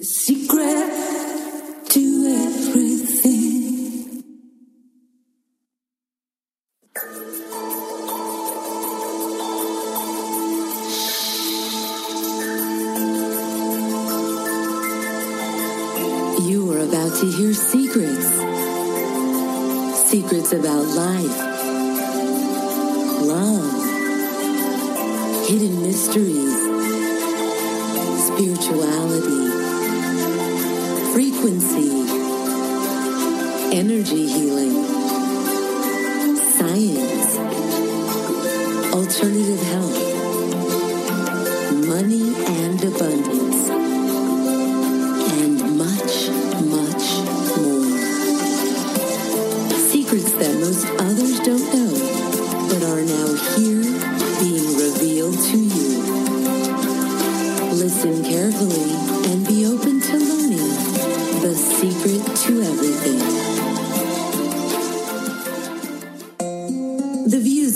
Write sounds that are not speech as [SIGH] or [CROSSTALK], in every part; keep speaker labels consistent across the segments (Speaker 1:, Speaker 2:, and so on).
Speaker 1: The to everything. You are about to hear secrets. Secrets about life, love, hidden mysteries, spirituality, frequency, energy healing, science, alternative health, money and abundance, and much, much more. Secrets that most others don't know,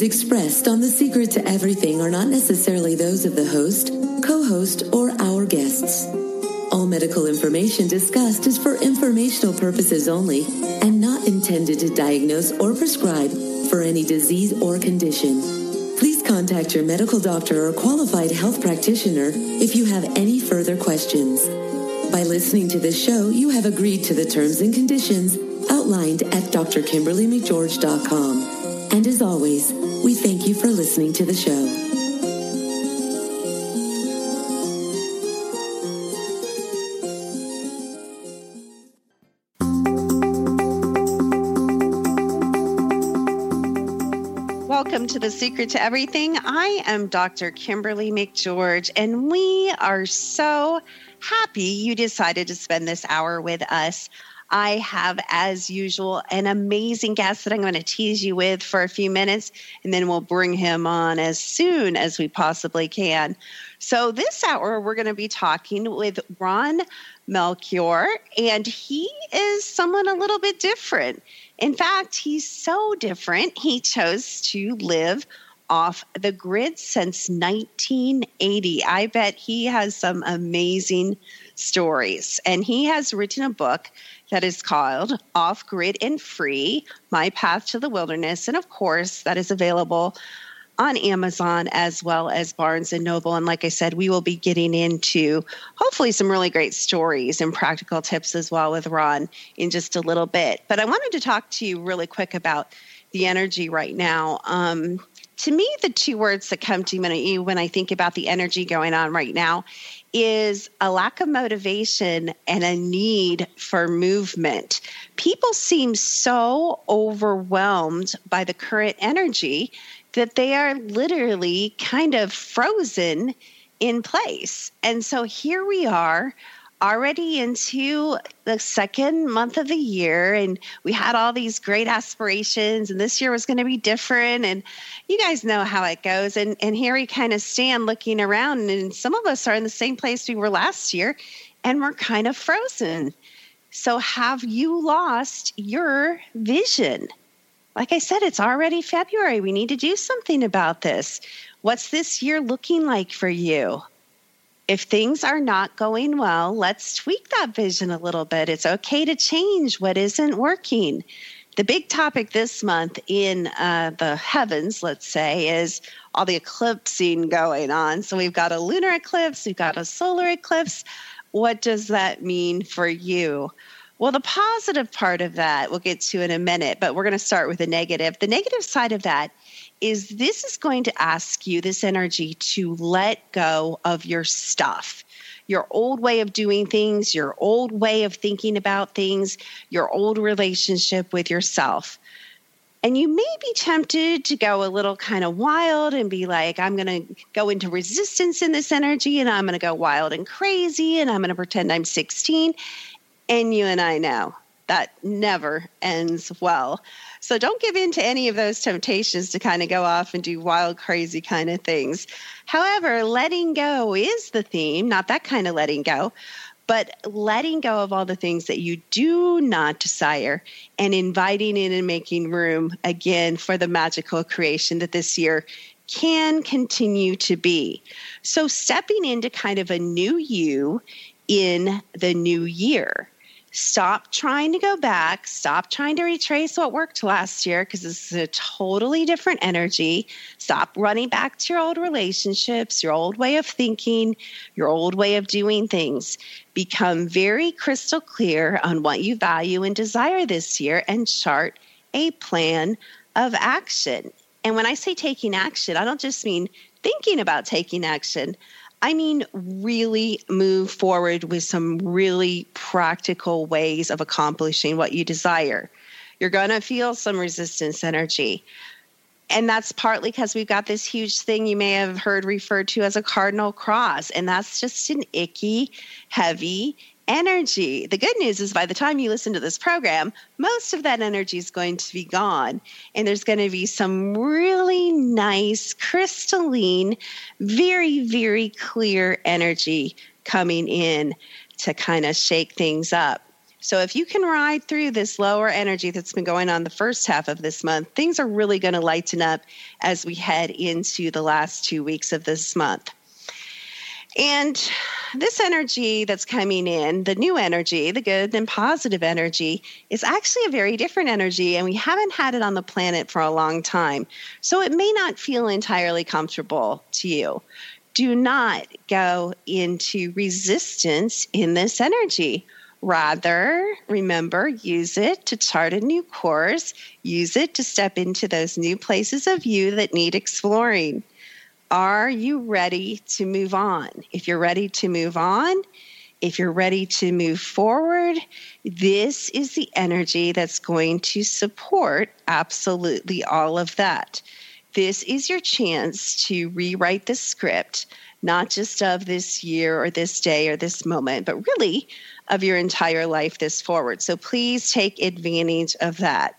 Speaker 1: expressed on The Secret to Everything are not necessarily those of the host, co host, or our guests. All medical information discussed is for informational purposes only and not intended to diagnose or prescribe for any disease or condition. Please contact your medical doctor or qualified health practitioner if you have any further questions. By listening to this show, you have agreed to the terms and conditions outlined at drkimberlymcgeorge.com. And as always, we thank you for listening to the show.
Speaker 2: Welcome to The Secret to Everything. I am Dr. Kimberly McGeorge, and we are so happy you decided to spend this hour with us. I have, as usual, an amazing guest that I'm going to tease you with for a few minutes, and then we'll bring him on as soon as we possibly can. So, this hour, we're going to be talking with Ron Melchiore, and he is someone a little bit different. In fact, he's so different, he chose to live off the grid since 1980. I bet he has some amazing stories. And he has written a book that is called Off Grid and Free My Path to the Wilderness. And of course, that is available on Amazon as well as Barnes and Noble. And like I said, we will be getting into hopefully some really great stories and practical tips as well with Ron in just a little bit. But I wanted to talk to you really quick about the energy right now. Um, to me, the two words that come to me when I think about the energy going on right now is a lack of motivation and a need for movement. People seem so overwhelmed by the current energy that they are literally kind of frozen in place. And so here we are already into the second month of the year and we had all these great aspirations and this year was going to be different and you guys know how it goes and and here we kind of stand looking around and some of us are in the same place we were last year and we're kind of frozen so have you lost your vision like I said, it's already February. We need to do something about this. What's this year looking like for you? If things are not going well, let's tweak that vision a little bit. It's okay to change what isn't working. The big topic this month in uh, the heavens, let's say, is all the eclipsing going on. So we've got a lunar eclipse, we've got a solar eclipse. What does that mean for you? Well, the positive part of that we'll get to in a minute, but we're going to start with the negative. The negative side of that is this is going to ask you, this energy, to let go of your stuff, your old way of doing things, your old way of thinking about things, your old relationship with yourself. And you may be tempted to go a little kind of wild and be like, I'm going to go into resistance in this energy and I'm going to go wild and crazy and I'm going to pretend I'm 16. And you and I know that never ends well. So don't give in to any of those temptations to kind of go off and do wild, crazy kind of things. However, letting go is the theme, not that kind of letting go, but letting go of all the things that you do not desire and inviting in and making room again for the magical creation that this year can continue to be. So, stepping into kind of a new you in the new year. Stop trying to go back. Stop trying to retrace what worked last year because this is a totally different energy. Stop running back to your old relationships, your old way of thinking, your old way of doing things. Become very crystal clear on what you value and desire this year and chart a plan of action. And when I say taking action, I don't just mean thinking about taking action. I mean, really move forward with some really practical ways of accomplishing what you desire. You're going to feel some resistance energy. And that's partly because we've got this huge thing you may have heard referred to as a cardinal cross. And that's just an icky, heavy, energy. The good news is by the time you listen to this program, most of that energy is going to be gone. And there's going to be some really nice, crystalline, very, very clear energy coming in to kind of shake things up. So if you can ride through this lower energy that's been going on the first half of this month, things are really going to lighten up as we head into the last two weeks of this month. And this energy that's coming in, the new energy, the good and positive energy, is actually a very different energy, and we haven't had it on the planet for a long time. So it may not feel entirely comfortable to you. Do not go into resistance in this energy. Rather, remember, use it to chart a new course, use it to step into those new places of you that need exploring. Are you ready to move on? If you're ready to move on, if you're ready to move forward, this is the energy that's going to support absolutely all of that. This is your chance to rewrite the script, not just of this year or this day or this moment, but really of your entire life this forward. So please take advantage of that.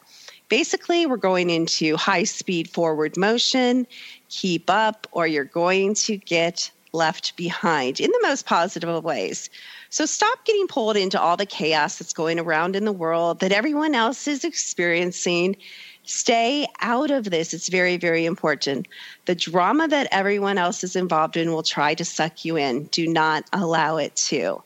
Speaker 2: Basically, we're going into high speed forward motion keep up or you're going to get left behind in the most positive of ways. So stop getting pulled into all the chaos that's going around in the world that everyone else is experiencing. Stay out of this. It's very, very important. The drama that everyone else is involved in will try to suck you in. Do not allow it to.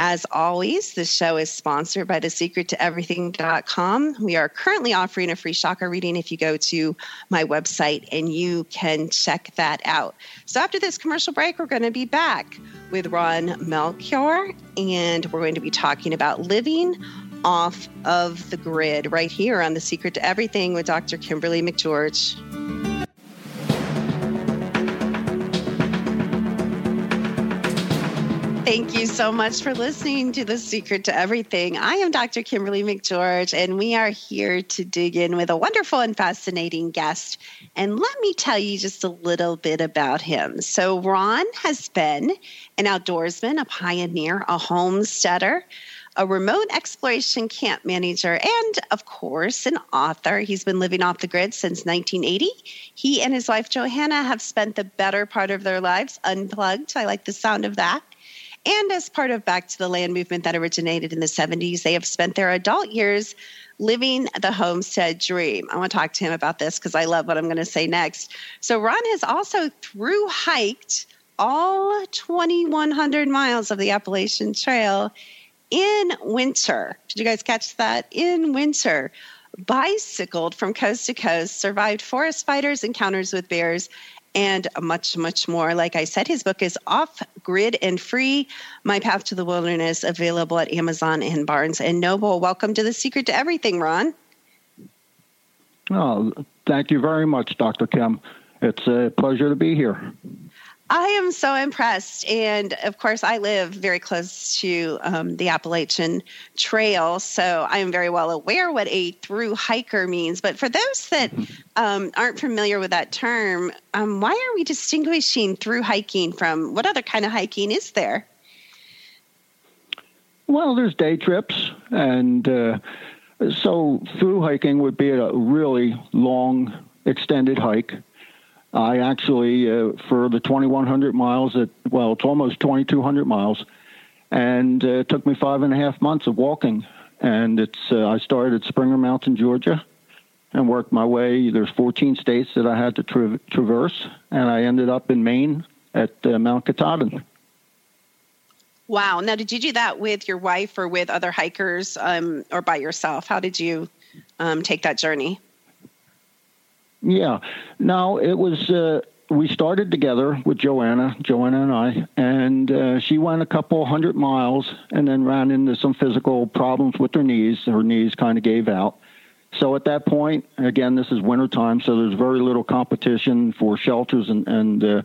Speaker 2: As always, this show is sponsored by thesecrettoeverything.com. We are currently offering a free chakra reading if you go to my website and you can check that out. So after this commercial break, we're going to be back with Ron Melchiore and we're going to be talking about living off of the grid right here on The Secret to Everything with Dr. Kimberly McGeorge. Thank you so much for listening to The Secret to Everything. I am Dr. Kimberly McGeorge, and we are here to dig in with a wonderful and fascinating guest. And let me tell you just a little bit about him. So, Ron has been an outdoorsman, a pioneer, a homesteader, a remote exploration camp manager, and of course, an author. He's been living off the grid since 1980. He and his wife, Johanna, have spent the better part of their lives unplugged. I like the sound of that and as part of Back to the Land movement that originated in the 70s, they have spent their adult years living the homestead dream. I want to talk to him about this because I love what I'm going to say next. So, Ron has also through hiked all 2,100 miles of the Appalachian Trail in winter. Did you guys catch that? In winter. Bicycled from coast to coast, survived forest fires, encounters with bears, and much, much more. Like I said, his book is off grid and free. My Path to the Wilderness, available at Amazon and Barnes and Noble. Welcome to the Secret to Everything, Ron.
Speaker 3: Oh, thank you very much, Dr. Kim. It's a pleasure to be here.
Speaker 2: I am so impressed. And of course, I live very close to um, the Appalachian Trail, so I am very well aware what a through hiker means. But for those that mm-hmm. um, aren't familiar with that term, um, why are we distinguishing through hiking from what other kind of hiking is there?
Speaker 3: Well, there's day trips, and uh, so through hiking would be a really long, extended hike I actually, uh, for the 2,100 miles, at, well, it's almost 2,200 miles, and uh, it took me five and a half months of walking. And it's uh, I started at Springer Mountain, Georgia, and worked my way. There's 14 states that I had to tra- traverse, and I ended up in Maine at uh, Mount Katahdin.
Speaker 2: Wow. Now, did you do that with your wife or with other hikers um, or by yourself? How did you um, take that journey?
Speaker 3: Yeah. No, it was. Uh, we started together with Johanna, Johanna and I, and uh, she went a couple hundred miles and then ran into some physical problems with her knees. Her knees kind of gave out. So at that point, again, this is wintertime, so there's very little competition for shelters and, and uh,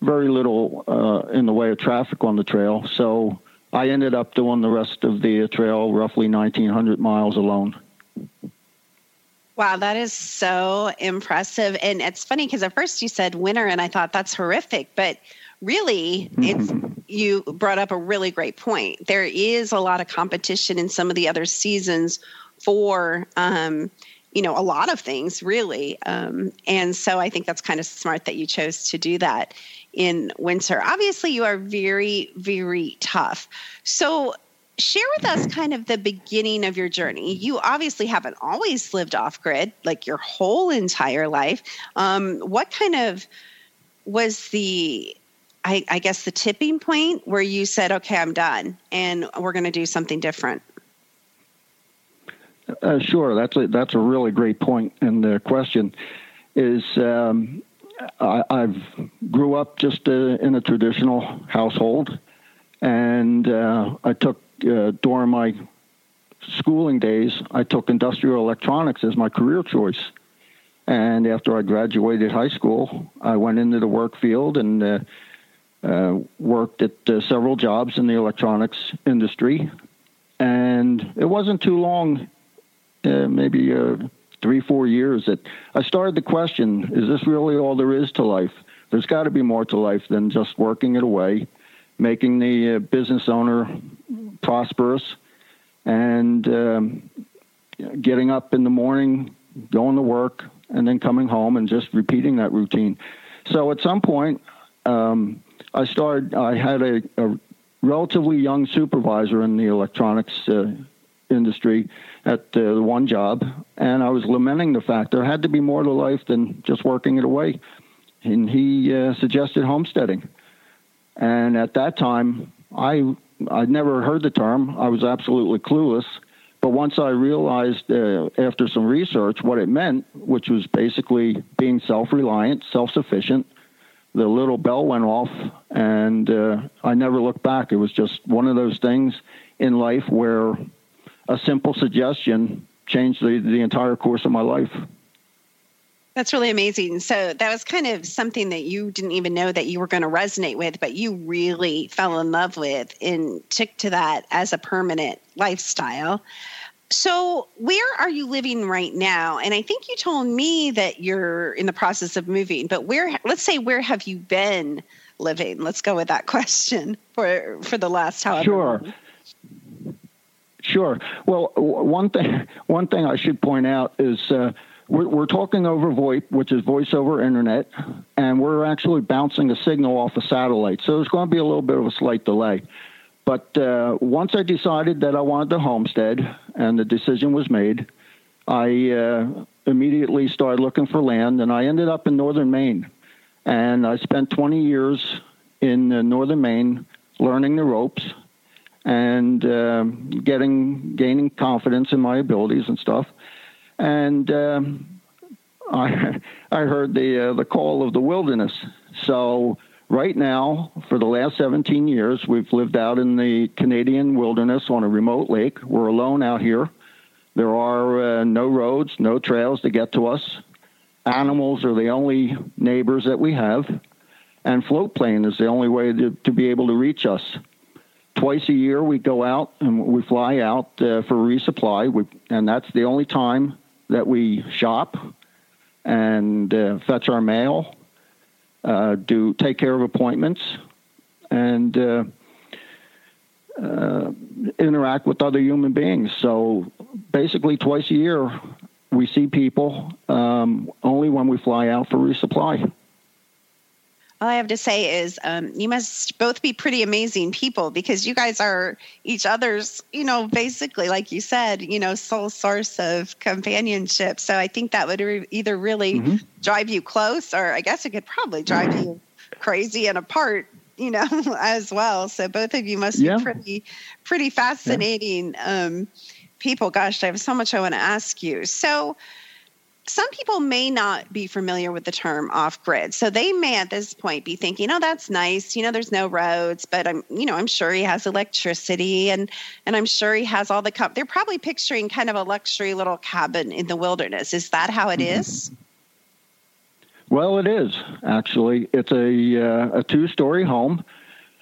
Speaker 3: very little uh, in the way of traffic on the trail. So I ended up doing the rest of the trail, roughly 1,900 miles alone.
Speaker 2: Wow, that is so impressive. And it's funny because at first you said winter, and I thought that's horrific, but really, it's [LAUGHS] you brought up a really great point. There is a lot of competition in some of the other seasons for um, you know a lot of things really um, and so i think that's kind of smart that you chose to do that in winter obviously you are very very tough so share with us kind of the beginning of your journey. You obviously haven't always lived off grid, like your whole entire life. Um, what kind of was the, I, I guess, the tipping point where you said, okay, I'm done and we're going to do something different?
Speaker 3: Uh, sure, that's a that's a really great point. And the question is, um, I, have grew up just uh, in a traditional household, and uh, I took uh, during my schooling days, I took industrial electronics as my career choice. And after I graduated high school, I went into the work field and uh, uh, worked at uh, several jobs in the electronics industry. And it wasn't too long, uh, maybe uh, three, four years, that I started to question is this really all there is to life? There's got to be more to life than just working it away, making the business owner prosperous, and um, getting up in the morning, going to work, and then coming home and just repeating that routine. So at some point, um, I started. I had a, a, relatively young supervisor in the electronics uh, industry at uh, one job, and I was lamenting the fact there had to be more to life than just working it away. And he uh, suggested homesteading. And at that time, I I'd never heard the term. I was absolutely clueless. But once I realized uh, after some research what it meant, which was basically being self reliant, self sufficient, the little bell went off and uh, I never looked back. It was just one of those things in life where a simple suggestion changed the, the entire course of my life.
Speaker 2: That's really amazing. So that was kind of something that you didn't even know that you were going to resonate with, but you really fell in love with and took to that as a permanent lifestyle. So, where are you living right now? And I think you told me that you're in the process of moving, but where let's say where have you been living? Let's go with that [LAUGHS] question for for the last however
Speaker 3: Sure. Sure. Well, one thing one thing I should point out is uh, we're, we're talking over VoIP, which is voice over internet, and we're actually bouncing a signal off a satellite. So there's going to be a little bit of a slight delay. But uh, once I decided that I wanted the homestead and the decision was made, I uh, immediately started looking for land, and I ended up in northern Maine. And I spent 20 years in uh, northern Maine learning the ropes and uh, getting gaining confidence in my abilities and stuff and um, I [LAUGHS] I heard the uh, the call of the wilderness. So right now, for the last 17 years, we've lived out in the Canadian wilderness on a remote lake. We're alone out here. There are uh, no roads, no trails to get to us. Animals are the only neighbors that we have, and float plane is the only way to, to be able to reach us twice a year we go out and we fly out uh, for resupply we, and that's the only time that we shop and uh, fetch our mail, uh, do take care of appointments, and uh, uh, interact with other human beings. So basically, twice a year, we see people um, only when we fly out for resupply
Speaker 2: all I have to say is um, you must both be pretty amazing people because you guys are each other's, you know, basically, like you said, you know, sole source of companionship. So I think that would re- either really mm-hmm. drive you close or I guess it could probably drive you crazy and apart, you know, [LAUGHS] as well. So both of you must
Speaker 3: Yeah.
Speaker 2: be pretty, pretty fascinating um, people. Gosh, I have so much I want to ask you. So some people may not be familiar with the term off grid. So they may at this point be thinking, oh, that's nice. You know, there's no roads, but I'm, you know, I'm sure he has electricity and, and I'm sure he has all the, com-. they're probably picturing kind of a luxury little cabin in the wilderness. Is that how it is?
Speaker 3: Well, it is actually. It's a uh, a two story home.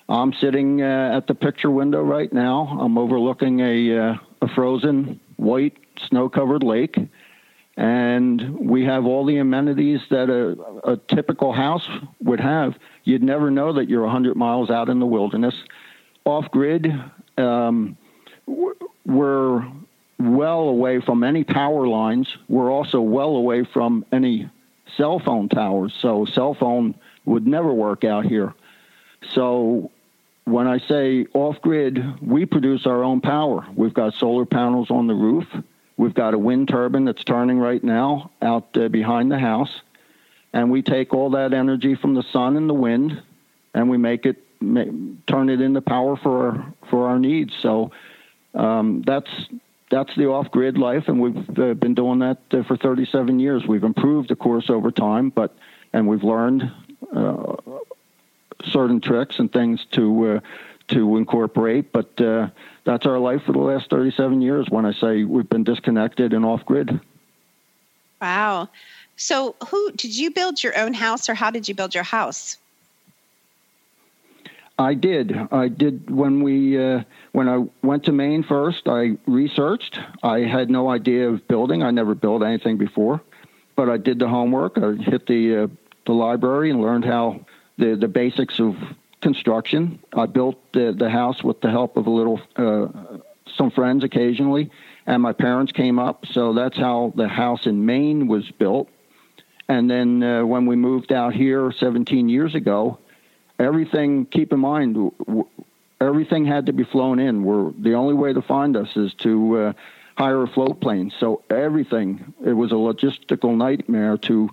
Speaker 3: I'm sitting uh, at the picture window right now. I'm overlooking a uh, a frozen white snow covered lake, and we have all the amenities that a, a typical house would have. You'd never know that you're 100 miles out in the wilderness. Off grid, um, we're well away from any power lines. We're also well away from any cell phone towers. So cell phone would never work out here. So when I say off grid, we produce our own power. We've got solar panels on the roof. We've got a wind turbine that's turning right now out uh, behind the house. And we take all that energy from the sun and the wind and we make it ma- turn it into power for our, for our needs. So um, that's that's the off-grid life, and we've uh, been doing that uh, for 37 years. We've improved, of course, over time, but and we've learned uh, certain tricks and things to uh, to incorporate. But uh, that's our life for the last 37 years. When I say we've been disconnected and off-grid,
Speaker 2: Wow. So who did you build your own house or how did you build your house?
Speaker 3: I did. I did when we uh, when I went to Maine first. I researched. I had no idea of building. I never built anything before, but I did the homework. I hit the uh, the library and learned how the the basics of construction. I built the the house with the help of a little uh, some friends occasionally, and my parents came up. So that's how the house in Maine was built. And then uh, when we moved out here 17 years ago, everything keep in mind everything had to be flown in we're the only way to find us is to uh, hire a float plane so everything it was a logistical nightmare to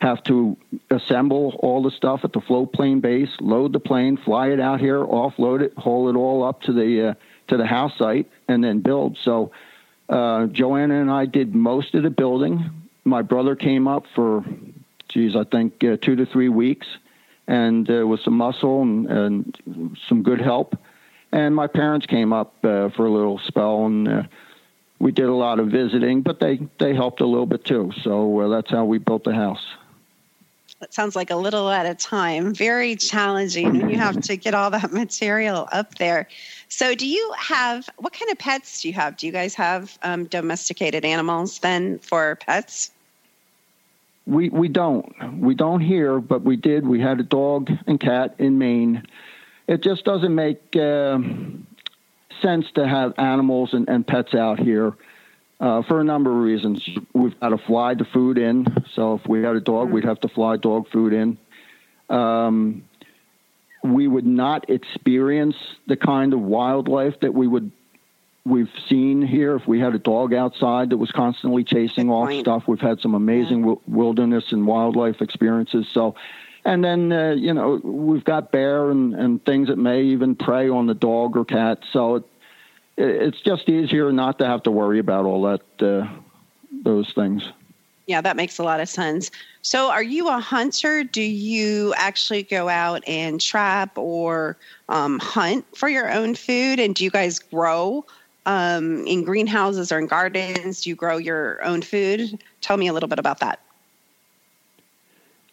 Speaker 3: have to assemble all the stuff at the float plane base load the plane fly it out here offload it haul it all up to the uh, to the house site and then build so uh, Johanna and i did most of the building my brother came up for geez i think uh, two to three weeks and uh, with some muscle and, and some good help. And my parents came up uh, for a little spell, and uh, we did a lot of visiting, but they, they helped a little bit too. So uh, that's how we built the house.
Speaker 2: It sounds like a little at a time. Very challenging when you have to get all that material up there. So, do you have what kind of pets do you have? Do you guys have um, domesticated animals then for pets?
Speaker 3: We we don't we don't here, but we did. We had a dog and cat in Maine. It just doesn't make uh, sense to have animals and, and pets out here uh, for a number of reasons. We've got to fly the food in, so if we had a dog, we'd have to fly dog food in. Um, we would not experience the kind of wildlife that we would we've seen here. If we had a dog outside that was constantly chasing off stuff, we've had some amazing wi- wilderness and wildlife experiences. So, and then uh, you know we've got bear and, and things that may even prey on the dog or cat. So it, it's just easier not to have to worry about all that uh, those things.
Speaker 2: Yeah, that makes a lot of sense. So, are you a hunter? Do you actually go out and trap or um, hunt for your own food? And do you guys grow um, in greenhouses or in gardens? Do you grow your own food? Tell me a little bit about that.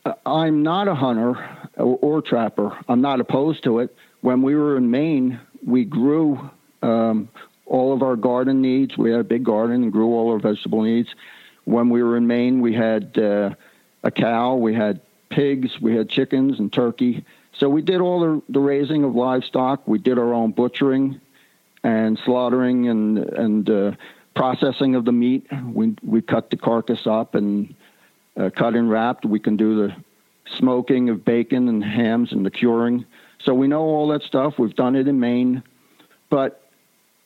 Speaker 3: Uh, I'm not a hunter or, or trapper. I'm not opposed to it. When we were in Maine, we grew um, all of our garden needs. We had a big garden and grew all our vegetable needs. When we were in Maine, we had uh, a cow, we had pigs, we had chickens and turkey. So we did all the, the raising of livestock. We did our own butchering and slaughtering and and uh, processing of the meat. We we cut the carcass up and uh, cut and wrapped. We can do the smoking of bacon and hams and the curing. So we know all that stuff. We've done it in Maine, but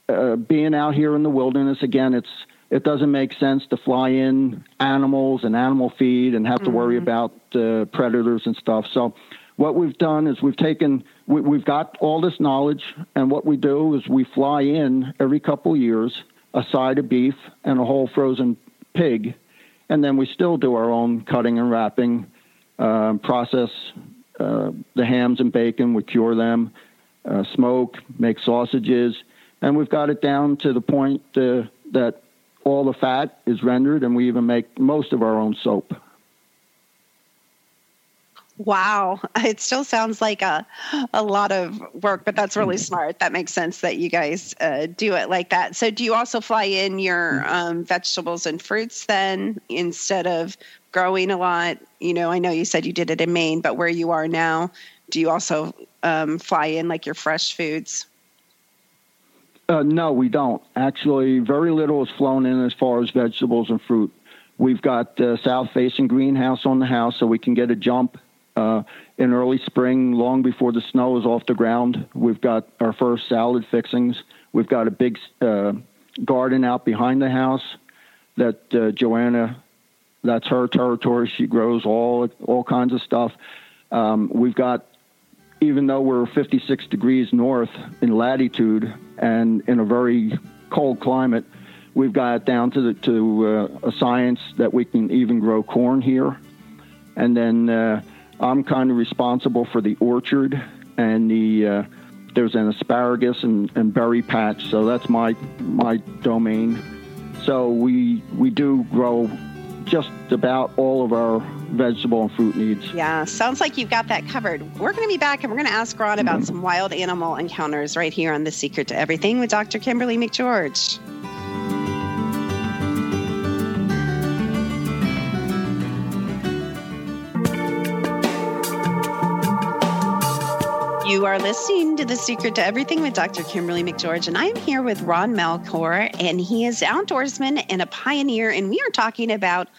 Speaker 3: uh, being out here in the wilderness again, it's it doesn't make sense to fly in animals and animal feed and have to worry about uh, predators and stuff. So what we've done is we've taken we, have got all this knowledge, and what we do is we fly in every couple years a side of beef and a whole frozen pig, and then we still do our own cutting and wrapping, uh, process uh, the hams and bacon, we cure them, uh, smoke, make sausages, and we've got it down to the point uh, that all the fat is rendered, and we even make most of our own soap.
Speaker 2: Wow, [LAUGHS] it still sounds like a a lot of work, but that's really smart. That makes sense that you guys uh, do it like that. So, do you also fly in your um, vegetables and fruits then instead of growing a lot? You know, I know you said you did it in Maine, but where you are now, do you also um, fly in like your fresh foods?
Speaker 3: Uh, no, we don't. Actually, very little is flown in as far as vegetables and fruit. We've got uh, south facing greenhouse on the house so we can get a jump uh, in early spring, long before the snow is off the ground. We've got our first salad fixings. We've got a big uh, garden out behind the house that uh, Johanna, that's her territory. She grows all all kinds of stuff. Um, we've got, even though we're 56 degrees north in latitude and in a very cold climate, we've got it down to the, to uh, a science that we can even grow corn here, and then uh, I'm kind of responsible for the orchard and the uh, there's an asparagus and, and berry patch, so that's my my domain. So we we do grow just about all of our vegetable and fruit needs.
Speaker 2: Yeah, sounds like you've got that covered. We're going to be back and we're going to ask Ron about mm-hmm. some wild animal encounters right here on The Secret to Everything with Dr. Kimberly McGeorge. You are listening to The Secret to Everything with Dr. Kimberly McGeorge, and I am here with Ron Melchiore, and he is outdoorsman and a pioneer, and we are talking about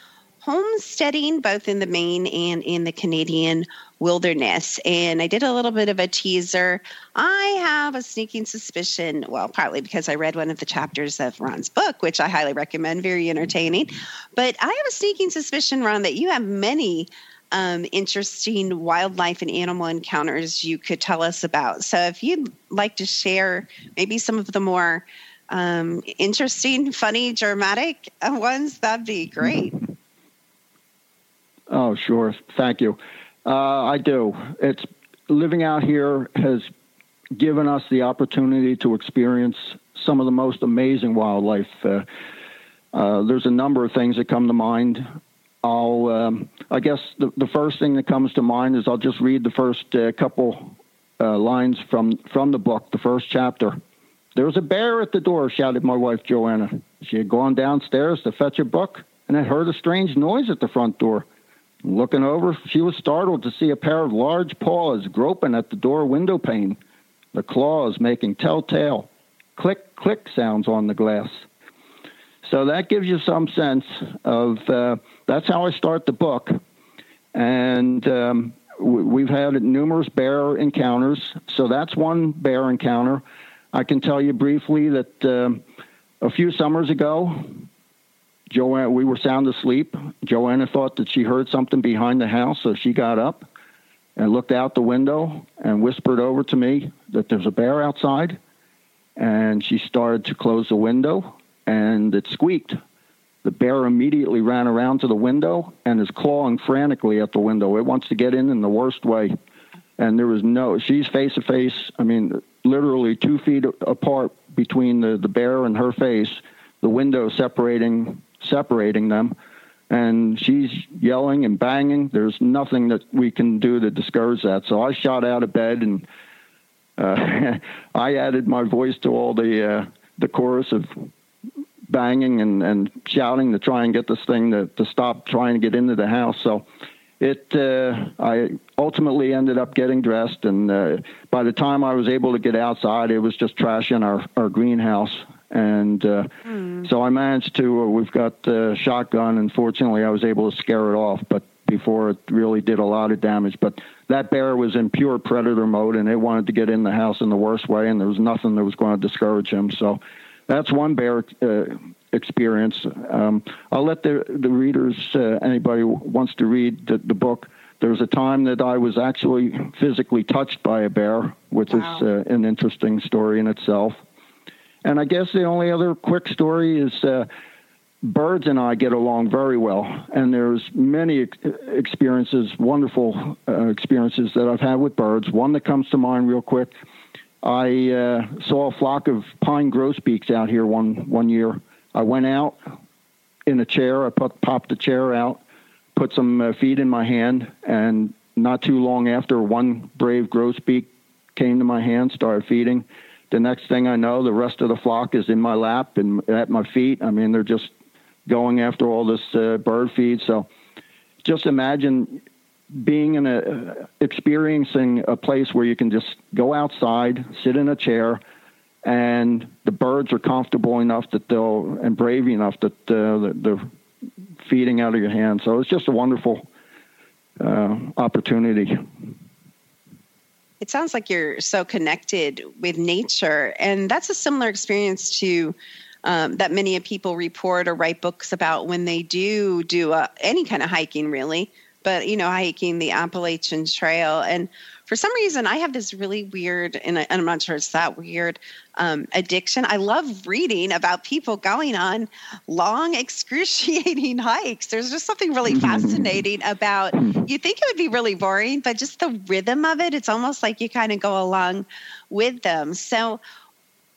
Speaker 2: homesteading both in the Maine and in the Canadian wilderness. And I did a little bit of a teaser. I have a sneaking suspicion, well, partly because I read one of the chapters of Ron's book, which I highly recommend, very entertaining. But I have a sneaking suspicion, Ron, that you have many um, interesting wildlife and animal encounters you could tell us about. So, if you'd like to share maybe some of the more um, interesting, funny, dramatic ones, that'd be great.
Speaker 3: Oh, sure. Thank you. Uh, I do. It's living out here has given us the opportunity to experience some of the most amazing wildlife. Uh, uh, there's a number of things that come to mind. I'll, um, I guess the, the first thing that comes to mind is I'll just read the first uh, couple uh, lines from, from the book, the first chapter. There was a bear at the door, shouted my wife Johanna. She had gone downstairs to fetch a book and had heard a strange noise at the front door. Looking over, she was startled to see a pair of large paws groping at the door window pane, the claws making telltale click click sounds on the glass. So that gives you some sense of uh, that's how I start the book. And um, we've had numerous bear encounters. So that's one bear encounter. I can tell you briefly that um, a few summers ago, Johanna, we were sound asleep. Johanna thought that she heard something behind the house, so she got up and looked out the window and whispered over to me that there's a bear outside. And she started to close the window, and it squeaked. The bear immediately ran around to the window and is clawing frantically at the window. It wants to get in in the worst way. And there was no, she's face to face, I mean, literally two feet apart between the, the bear and her face, the window separating separating them. And she's yelling and banging. There's nothing that we can do to discourage that. So I shot out of bed and uh, [LAUGHS] I added my voice to all the uh, the chorus of banging and, and shouting to try and get this thing to, to stop trying to get into the house. So it uh, I ultimately ended up getting dressed, and uh, by the time I was able to get outside, it was just trash in our, our greenhouse. And uh, mm. so I managed to. Uh, we've got a shotgun, and fortunately, I was able to scare it off. But before it really did a lot of damage. But that bear was in pure predator mode, and it wanted to get in the house in the worst way, and there was nothing that was going to discourage him. So that's one bear uh, experience. Um, I'll let the the readers, uh, anybody wants to read the, the, book, there was a time that I was actually physically touched by a bear, which wow. is uh, an interesting story in itself. And I guess the only other quick story is uh, birds and I get along very well, and there's many experiences, wonderful uh, experiences that I've had with birds. One that comes to mind real quick. I uh, saw a flock of pine grosbeaks out here one one year. I went out in a chair. I put, popped the chair out, put some uh, feed in my hand, and not too long after, one brave grosbeak came to my hand, started feeding. The next thing I know, the rest of the flock is in my lap and at my feet. I mean, they're just going after all this uh, bird feed. So just imagine being in a experiencing a place where you can just go outside, sit in a chair, and the birds are comfortable enough that they'll and brave enough that uh, they're feeding out of your hand. So it's just a wonderful uh, opportunity.
Speaker 2: It sounds like you're so connected with nature, and that's a similar experience to um, that many people report or write books about when they do do uh, any kind of hiking, really. But you know, hiking the Appalachian Trail, and for some reason, I have this really weird, and, I, am not sure it's that weird, um, addiction. I love reading about people going on long, [LAUGHS] excruciating hikes. There's just something really [LAUGHS] fascinating about. You think it would be really boring, but just the rhythm of it, it's almost like you kind of go along with them. So,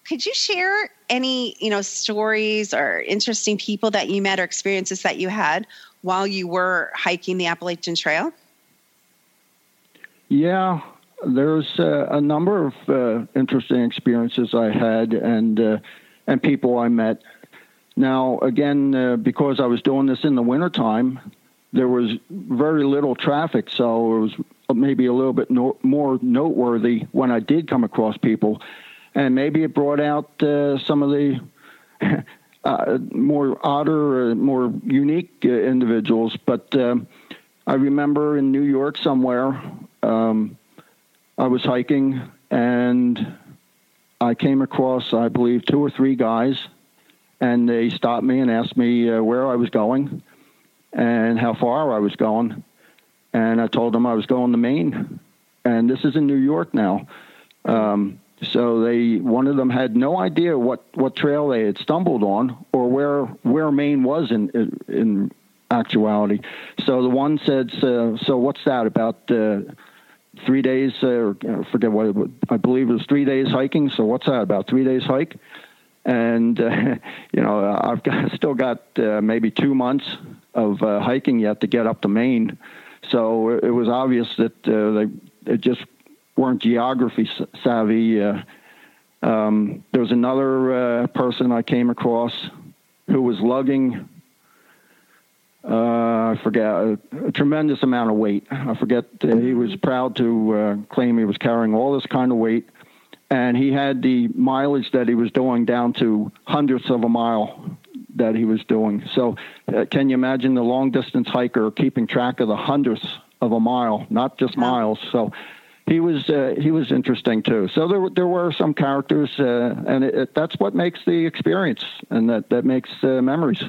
Speaker 2: could you share any you know stories or interesting people that you met or experiences that you had while you were hiking the appalachian trail?
Speaker 3: Yeah there's uh, a number of uh, interesting experiences i had and uh, and people i met. Now again uh, because i was doing this in the wintertime there was very little traffic so it was maybe a little bit no- more noteworthy when i did come across people. And maybe it brought out uh, some of the uh, more odder, uh, more unique uh, individuals. But um, I remember in New York somewhere, um, I was hiking and I came across, I believe, two or three guys, and they stopped me and asked me uh, where I was going and how far I was going. And I told them I was going to Maine. And this is in New York now. Um, so they one of them had no idea what what trail they had stumbled on or where where Maine was in in actuality. So the one said, "So, so what's that about?" Uh, three days, uh, I forget what I believe it was three days hiking. So what's that about? Three days hike, and uh, [LAUGHS] you know I've got, [LAUGHS] still got uh, maybe two months of uh, hiking yet to get up to Maine. So it was obvious that uh, they it just weren't geography savvy. Uh, um, there was another uh, person I came across who was lugging, uh, I forget, a, a, tremendous amount of weight. I forget, uh, he was proud to uh, claim he was carrying all this kind of weight. And he had the mileage that he was doing down to hundredths of a mile that he was doing. So, uh, can you imagine the long distance hiker keeping track of the hundredths of a mile, not just miles? So, he was uh, he was interesting too. So there there were some characters, uh, and it, it, that's what makes the experience, and that that makes uh, memories.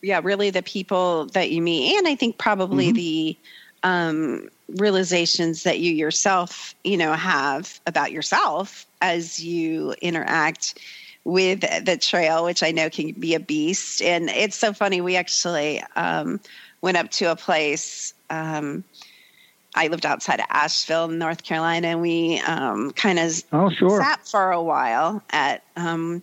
Speaker 2: Yeah, really, the people that you meet, and I think probably mm-hmm. the um, realizations that you yourself, you know, have about yourself as you interact with the trail, which I know can be a beast. And it's so funny. We actually um, went up to a place. Um, I lived outside of Asheville, North Carolina, and we um, kind of
Speaker 3: oh, sure.
Speaker 2: sat for a while at um,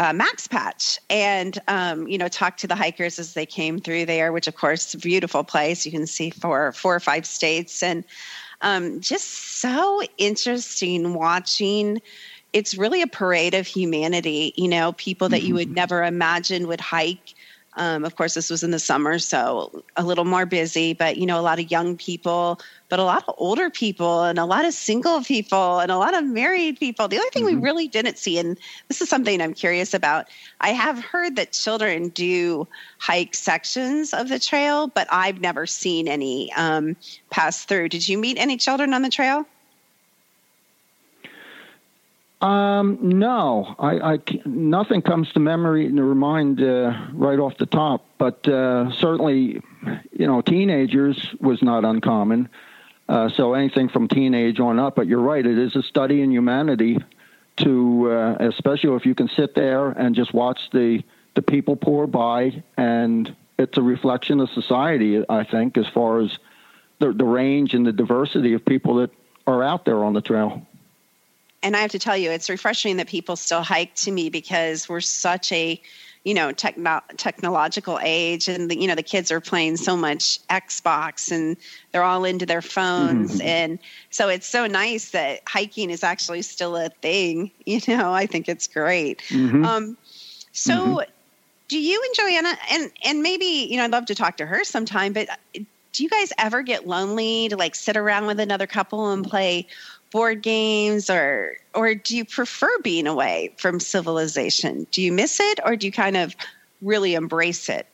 Speaker 2: uh, Max Patch and, um, you know, talked to the hikers as they came through there, which, of course, is a beautiful place. You can see four, four or five states. And um, just so interesting watching it's really a parade of humanity you know people that you would mm-hmm. never imagine would hike um, of course, this was in the summer, so a little more busy, but you know, a lot of young people, but a lot of older people, and a lot of single people, and a lot of married people. The only thing mm-hmm. we really didn't see, and this is something I'm curious about, I have heard that children do hike sections of the trail, but I've never seen any um, pass through. Did you meet any children on the trail?
Speaker 3: Um, no, I, I nothing comes to memory to remind uh, right off the top, but uh, certainly, you know, teenagers was not uncommon. Uh, so anything from teenage on up. But you're right; it is a study in humanity. To uh, especially if you can sit there and just watch the the people pour by, and it's a reflection of society. I think as far as the the range and the diversity of people that are out there on the trail
Speaker 2: and I have to tell you, it's refreshing that people still hike to me because we're such a, you know, techno- technological age, and the, you know the kids are playing so much Xbox, and they're all into their phones, mm-hmm. and so it's so nice that hiking is actually still a thing. [LAUGHS] You know, I think it's great. Mm-hmm. Um, so. Mm-hmm. Do you and Johanna, and and maybe you know, I'd love to talk to her sometime. But do you guys ever get lonely to like sit around with another couple and play board games or or do you prefer being away from civilization? Do you miss it or do you kind of really embrace it?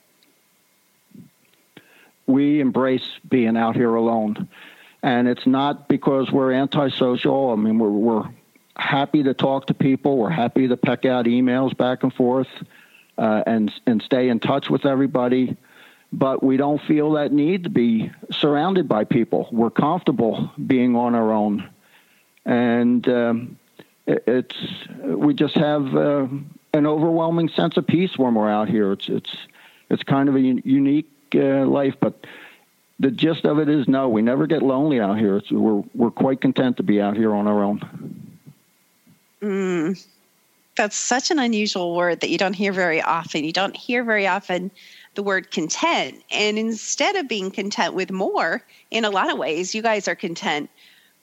Speaker 3: We embrace being out here alone. And it's not because we're antisocial. I mean, we're, we're happy to talk to people. We're happy to peck out emails back and forth uh, and, and stay in touch with everybody. But we don't feel that need to be surrounded by people. We're comfortable being on our own and um, it, it's we just have uh, an overwhelming sense of peace when we're out here. It's it's it's kind of a unique uh, life, but the gist of it is no, we never get lonely out here. It's, we're we're quite content to be out here on our own.
Speaker 2: Mm, that's such an unusual word that you don't hear very often. You don't hear very often the word content, and instead of being content with more, in a lot of ways, you guys are content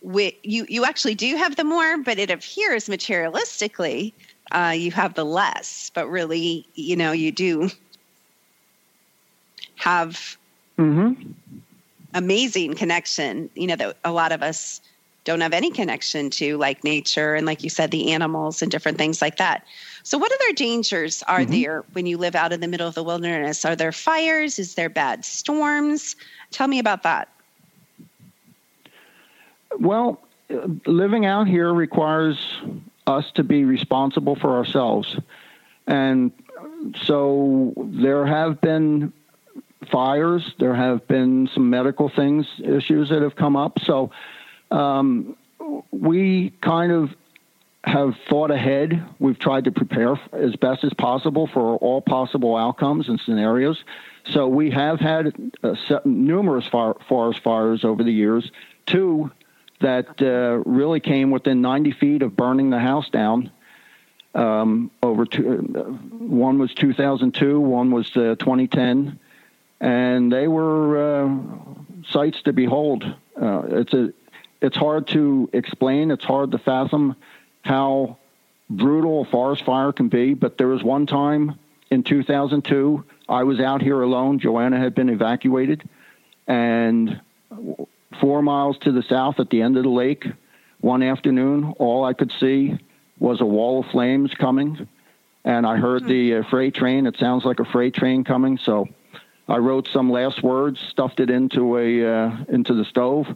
Speaker 2: with you you actually do have the more but it appears materialistically uh, you have the less but really you know you do have mm-hmm. amazing connection you know that a lot of us don't have any connection to like nature and like you said the animals and different things like that. So what other dangers are mm-hmm. there when you live out in the middle of the wilderness? Are there fires? Is there bad storms? Tell me about that
Speaker 3: well, living out here requires us to be responsible for ourselves. And so there have been fires, there have been some medical things, issues that have come up. So um, we kind of have thought ahead. We've tried to prepare as best as possible for all possible outcomes and scenarios. So we have had uh, numerous forest fires over the years. Two that uh, really came within 90 feet of burning the house down. Um, over two, uh, one was 2002, one was uh, 2010, and they were uh, sights to behold. It's a, it's hard to explain. It's hard to fathom how brutal a forest fire can be. But there was one time in 2002, I was out here alone. Johanna had been evacuated, and four miles to the south at the end of the lake. One afternoon, all I could see was a wall of flames coming, and I heard the uh, freight train. It sounds like a freight train coming, so I wrote some last words, stuffed it into a uh, into the stove,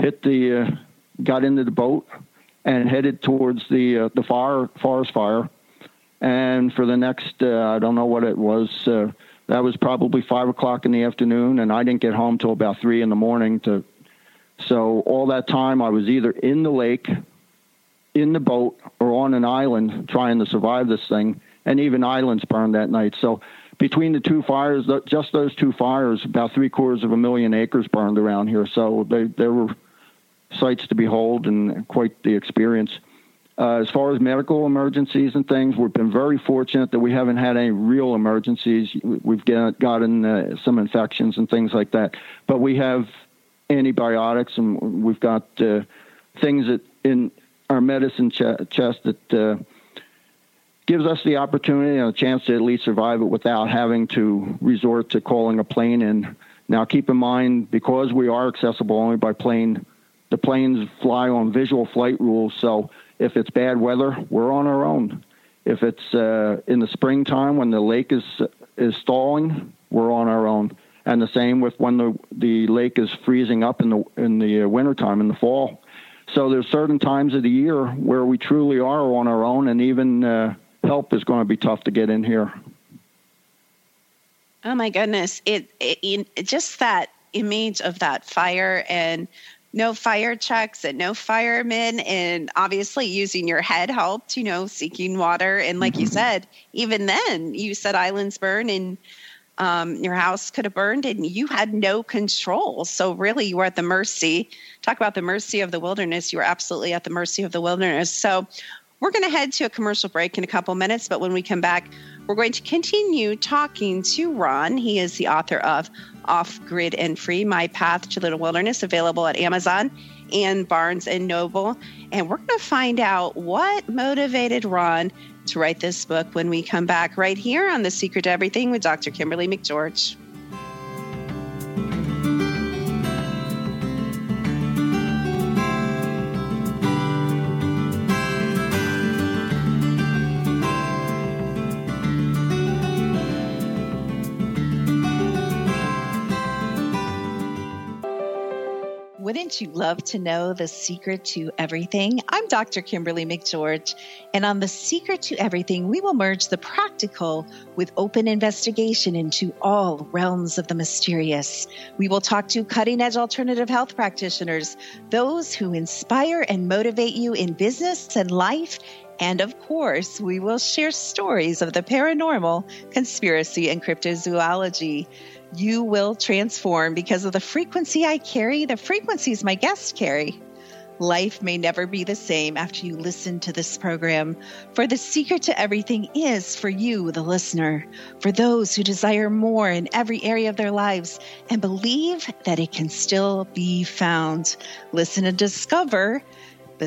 Speaker 3: hit the, uh, got into the boat, and headed towards the uh, the fire forest fire. And for the next, uh, I don't know what it was. Uh, that was probably five o'clock in the afternoon, and I didn't get home till about three in the morning to so all that time, I was either in the lake, in the boat, or on an island trying to survive this thing. And even islands burned that night. So between the two fires, just those two fires, about three quarters of a million acres burned around here. So they, there were sights to behold and quite the experience. Uh, as far as medical emergencies and things, we've been very fortunate that we haven't had any real emergencies. We've get, gotten uh, some infections and things like that, but we have antibiotics, and we've got uh, things that in our medicine ch- chest that uh, gives us the opportunity and a chance to at least survive it without having to resort to calling a plane in. Now, keep in mind, because we are accessible only by plane, the planes fly on visual flight rules. So if it's bad weather, we're on our own. If it's uh, in the springtime when the lake is is stalling, we're on our own and the same with when the the lake is freezing up in the in the uh, wintertime in the fall. so there's certain times of the year where we truly are on our own, and even uh, help is going to be tough to get in here.
Speaker 2: Oh my goodness! It, it, it just that image of that fire and no fire trucks and no firemen and obviously using your head helped you know seeking water and like you mm-hmm. said even then you said islands burn and um, your house could have burned and you had no control. So really you were at the mercy. Talk about the mercy of the wilderness. You were absolutely at the mercy of the wilderness. So we're going to head to a commercial break in a couple minutes but when we come back we're going to continue talking to ron. He is the author of off grid and free My Path to the Wilderness, available at Amazon and Barnes and Noble. And we're going to find out what motivated Ron to write this book when we come back right here on The Secret to Everything with Dr. Kimberly McGeorge. Wouldn't you love to know the secret to everything? I'm Dr. Kimberly McGeorge, and on The Secret to Everything, we will merge the practical with open investigation into all realms of the mysterious. We will talk to cutting edge alternative health practitioners, those who inspire and motivate you in business and life. And of course, we will share stories of the paranormal, conspiracy, and cryptozoology you will transform because of the frequency I carry, the frequencies my guests carry. Life may never be the same after you listen to this program, for the secret to everything is for you, the listener, for those who desire more in every area of their lives and believe that it can still be found. Listen and discover the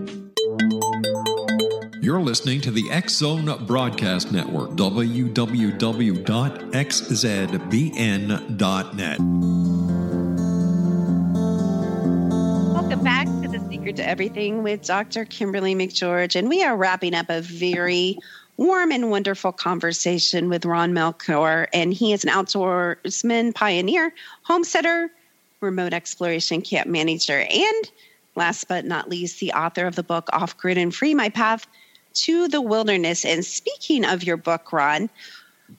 Speaker 4: You're listening to the X Zone Broadcast Network, www.xzbn.net.
Speaker 2: Welcome back to The Secret to Everything with Dr. Kimberly McGeorge. And we are wrapping up a very warm and wonderful conversation with Ron Melchiore. And he is an outdoorsman, pioneer, homesteader, remote exploration camp manager, and last but not least, the author of the book Off Grid and Free My Path to the wilderness. And speaking of your book, Ron,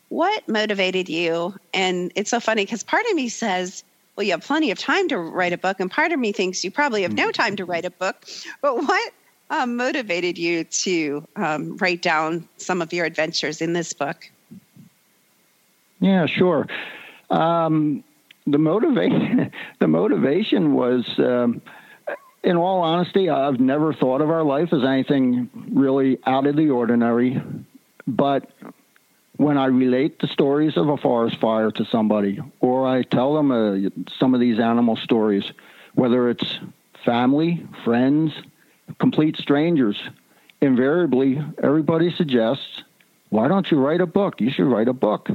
Speaker 2: what motivated you? And it's so funny because part of me says, well, you have plenty of time to write a book, and part of me thinks you probably have no time to write a book. But what um, motivated you to um, write down some of your adventures in this book?
Speaker 3: Yeah, sure. Um, the motivation [LAUGHS] the motivation was um, in all honesty, I've never thought of our life as anything really out of the ordinary. But when I relate the stories of a forest fire to somebody, or I tell them uh, some of these animal stories, whether it's family, friends, complete strangers, invariably everybody suggests, why don't you write a book? You should write a book.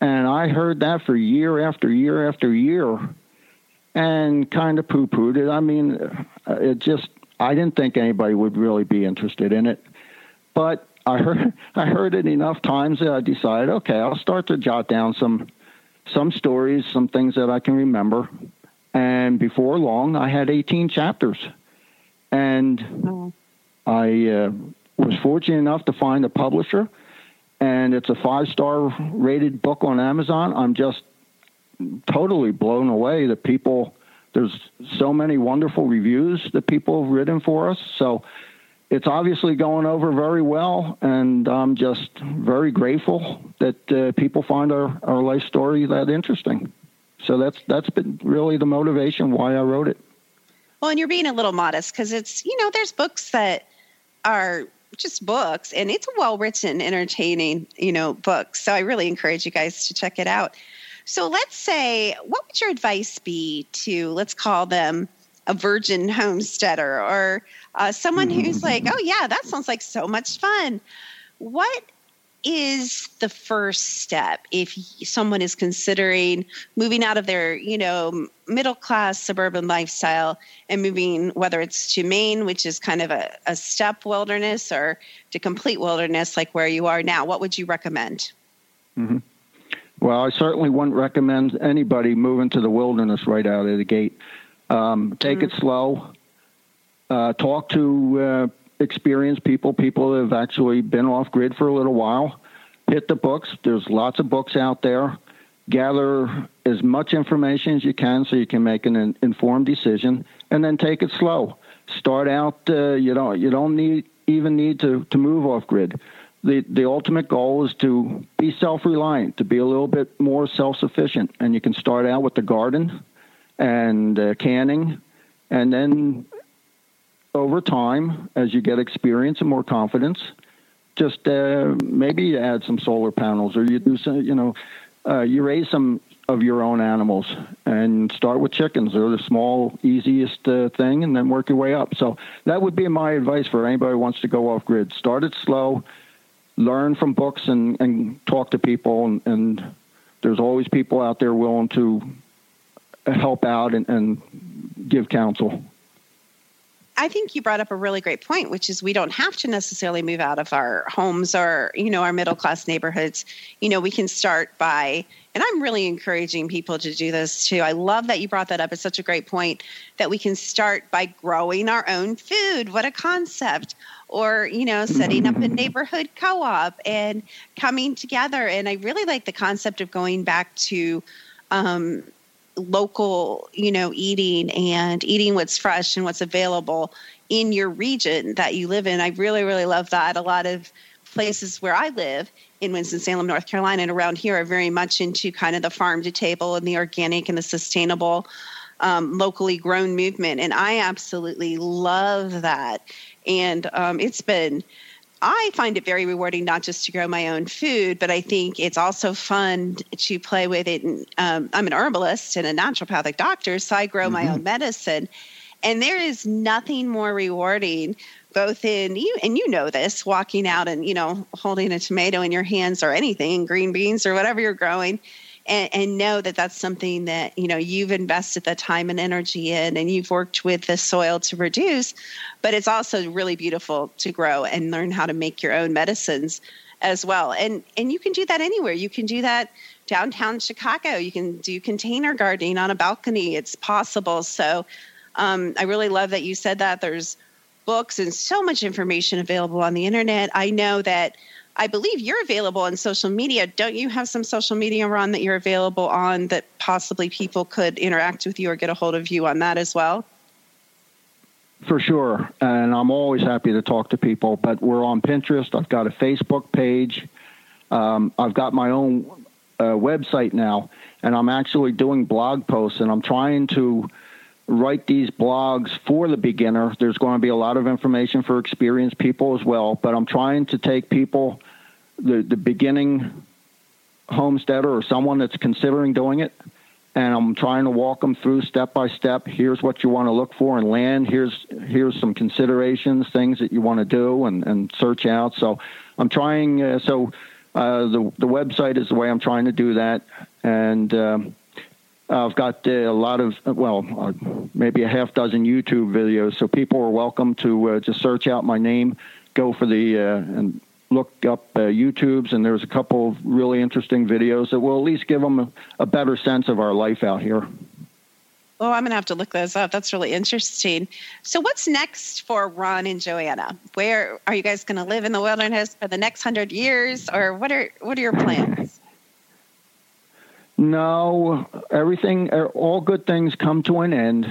Speaker 3: And I heard that for year after year after year and kind of poo pooed it. I mean, uh, it just, I didn't think anybody would really be interested in it. But I heard, [LAUGHS] I heard it enough times that I decided, okay, I'll start to jot down some, some stories, some things that I can remember. And before long, I had 18 chapters. And oh. I uh, was fortunate enough to find a publisher, and it's a five star rated book on Amazon. I'm just totally blown away that people there's so many wonderful reviews that people have written for us. So it's obviously going over very well, and I'm just very grateful that uh, people find our, our life story that interesting. So that's that's been really the motivation why I wrote it.
Speaker 2: Well, and you're being a little modest because it's you know there's books that are just books, and it's a well written, entertaining you know book. So I really encourage you guys to check it out. So let's say, what would your advice be to let's call them a virgin homesteader or uh, someone who's [LAUGHS] like, oh yeah, that sounds like so much fun. What is the first step if someone is considering moving out of their you know middle class suburban lifestyle and moving whether it's to maine which is kind of a, a step wilderness or to complete wilderness like where you are now what would you recommend
Speaker 3: mm-hmm. Well i certainly wouldn't recommend anybody moving to the wilderness right out of the gate um, take mm-hmm. it slow uh, talk to uh, experienced people, people that have actually been off grid for a little while. Hit the books. There's lots of books out there. Gather as much information as you can so you can make an informed decision, and then take it slow. Start out. Uh, you don't. You don't need even need to to move off grid. The the ultimate goal is to be self reliant, to be a little bit more self sufficient, and you can start out with the garden and uh, canning, and then over time, as you get experience and more confidence, just uh, maybe add some solar panels or you do some, you know, uh, you raise some of your own animals and start with chickens. They're the small, easiest uh, thing, and then work your way up. So that would be my advice for anybody who wants to go off grid. Start it slow, learn from books, and, and talk to people. And, and there's always people out there willing to help out and, and give counsel.
Speaker 2: I think you brought up a really great point, which is we don't have to necessarily move out of our homes or, you know, our middle class neighborhoods. You know, we can start by, and I'm really encouraging people to do this too. I love that you brought that up. It's such a great point that we can start by growing our own food. What a concept. Or, you know, setting up a neighborhood co op and coming together. And I really like the concept of going back to, um, local, you know, eating and eating what's fresh and what's available in your region that you live in. I really, really love that. A lot of places where I live in Winston-Salem, North Carolina, and around here are very much into kind of the farm to table and the organic and the sustainable, um, locally grown movement. And I absolutely love that. And um, it's been I find it very rewarding not just to grow my own food, but I think it's also fun to play with it. And, um, I'm an herbalist and a naturopathic doctor, so I grow mm-hmm. my own medicine. And there is nothing more rewarding, both in you, and you know this, walking out and, you know, holding a tomato in your hands or anything, green beans or whatever you're growing, and, and know that that's something that you know you've invested the time and energy in and you've worked with the soil to produce but it's also really beautiful to grow and learn how to make your own medicines as well. And and you can do that anywhere. You can do that downtown chicago. You can do container gardening on a balcony. It's possible. So um, i really love that you said that. There's books and so much information available on the internet. I know that I believe you're available on social media. Don't you have some social media, Ron, that you're available on that possibly people could interact with you or get a hold of you on that as well?
Speaker 3: For sure. And I'm always happy to talk to people, but we're on Pinterest. I've got a Facebook page. Um, I've got my own uh, website now, and I'm actually doing blog posts, and I'm trying to write these blogs for the beginner. There's going to be a lot of information for experienced people as well, but I'm trying to take people, the, the beginning homesteader or someone that's considering doing it, and I'm trying to walk them through step by step. Here's what you want to look for in land. Here's here's some considerations, things that you want to do and, and search out. So I'm trying. Uh, so uh, the the website is the way I'm trying to do that, and um, I've got uh, a lot of, well, uh, maybe a half dozen YouTube videos. So people are welcome to uh, just search out my name, go for the, and look up YouTubes. And there's a couple of really interesting videos that will at least give them a, a better sense of our life out here.
Speaker 2: Oh, I'm going to have to look those up. That's really interesting. So, what's next for Ron and Johanna? Where are you guys going to live in the wilderness for the next hundred years, or what are what are your plans?
Speaker 3: No, everything, er, all good things come to an end.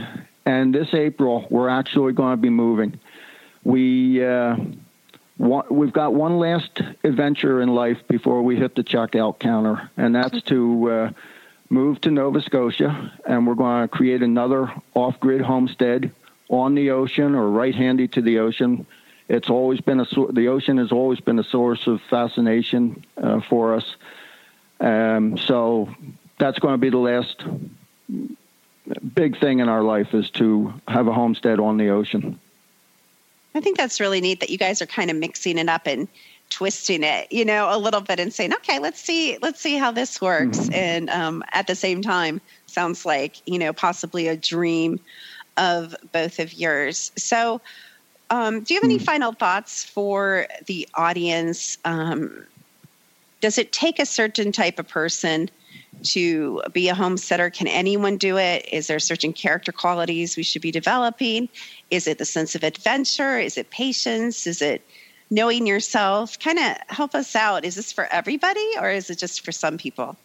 Speaker 3: And this April, we're actually going to be moving. We, uh, we've got one last adventure in life before we hit the checkout counter, and that's to uh, move to Nova Scotia, and we're going to create another off grid homestead on the ocean or right handy to the ocean. It's always been a the ocean has always been a source of fascination uh, for us. Um, so that's going to be the last big thing in our life is to have a homestead on the ocean.
Speaker 2: I think that's really neat that you guys are kind of mixing it up and twisting it, you know, a little bit and saying, okay, let's see, let's see how this works. Mm-hmm. And um, at the same time, sounds like, you know, possibly a dream of both of yours. So, um, do you have any mm. final thoughts for the audience? Um, does it take a certain type of person to be a homesteader? Can anyone do it? Is there certain character qualities we should be developing? Is it the sense of adventure? Is it patience? Is it knowing yourself? Kind of help us out. Is this for everybody or is it just for some people?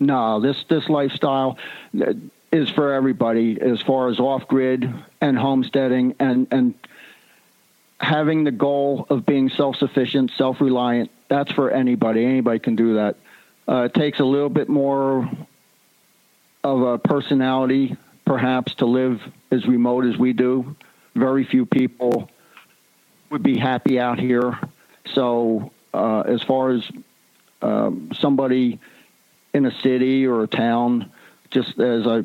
Speaker 3: No, this this lifestyle uh, is for everybody as far as off grid and homesteading and and having the goal of being self sufficient, self reliant. That's for anybody. Anybody can do that. Uh, it takes a little bit more of a personality, perhaps, to live as remote as we do. Very few people would be happy out here. So, uh, as far as um, somebody in a city or a town, just as I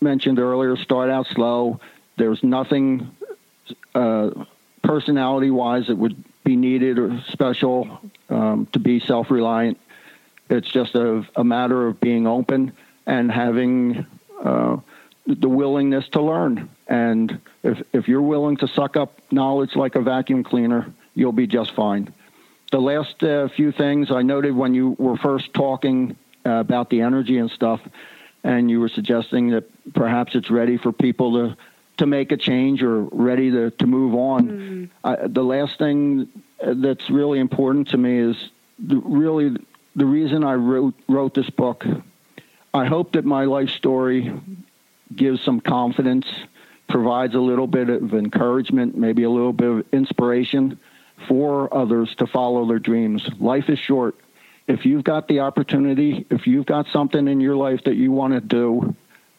Speaker 3: mentioned earlier, start out slow. There's nothing uh, personality wise that would be needed or special um, to be self reliant. It's just a, a matter of being open and having uh, the willingness to learn. And if, if you're willing to suck up knowledge like a vacuum cleaner, you'll be just fine. The last uh, few things I noted when you were first talking uh, about the energy and stuff, and you were suggesting that perhaps it's ready for people to to make a change or ready to, to move on. Mm. I, the last thing that's really important to me is the, really the reason I wrote wrote this book. I hope that my life story gives some confidence, provides a little bit of encouragement, maybe a little bit of inspiration for others to follow their dreams. Life is short. If you've got the opportunity, if you've got something in your life that you want to do,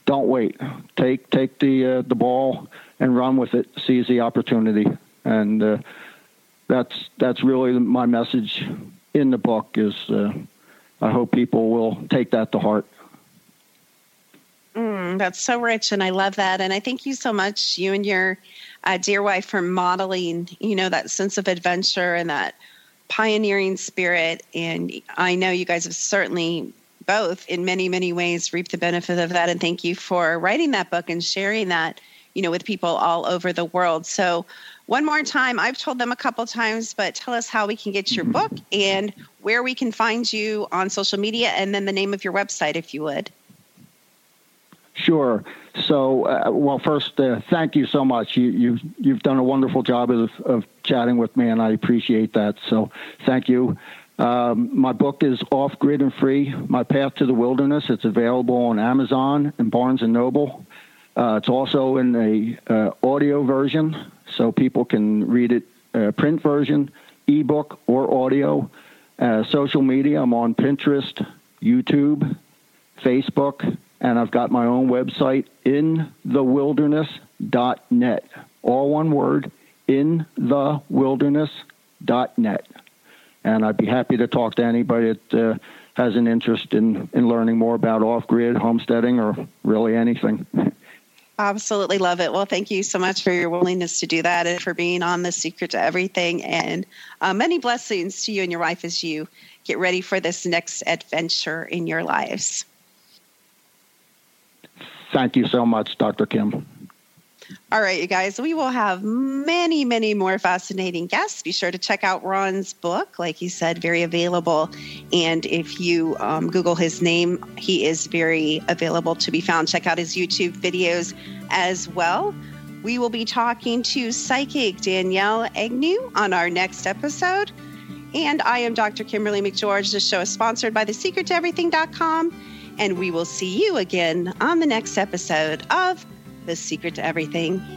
Speaker 3: don't wait. Take take the uh, the ball and run with it. Seize the opportunity, and uh, that's that's really my message in the book. Is uh, I hope people will take that to heart.
Speaker 2: Mm, that's so rich, and I love that. And I thank you so much, you and your uh, dear wife, for modeling, you know, that sense of adventure and that pioneering spirit. And I know you guys have certainly both, in many, many ways, reap the benefit of that. And thank you for writing that book and sharing that, you know, with people all over the world. So, one more time, I've told them a couple times, but tell us how we can get your book and where we can find you on social media, and then the name of your website, if you would.
Speaker 3: Sure. So, uh, well, first, uh, thank you so much. You, you, you've done a wonderful job of, of chatting with me, and I appreciate that. So, thank you. Um, my book is Off Grid and Free: My Path to the Wilderness. It's available on Amazon and Barnes and Noble. Uh, it's also in a uh, audio version, so people can read it uh, print version, ebook, or audio. Uh, social media: I'm on Pinterest, YouTube, Facebook and I've got my own website, inthewilderness.net. All one word, inthewilderness.net. And I'd be happy to talk to anybody that uh, has an interest in, in learning more about off grid homesteading or really anything.
Speaker 2: Absolutely love it. Well, thank you so much for your willingness to do that and for being on the secret to everything. And uh, many blessings to you and your wife as you get ready for this next adventure in your lives.
Speaker 3: Thank you so much, Dr. Kim.
Speaker 2: All right, you guys, we will have many, many more fascinating guests. Be sure to check out Ron's book. Like he said, very available. And if you um, Google his name, he is very available to be found. Check out his YouTube videos as well. We will be talking to psychic Danielle Agnew on our next episode. And I am Dr. Kimberly McGeorge. The show is sponsored by thesecrettoeverything.com. And we will see you again on the next episode of The Secret to Everything.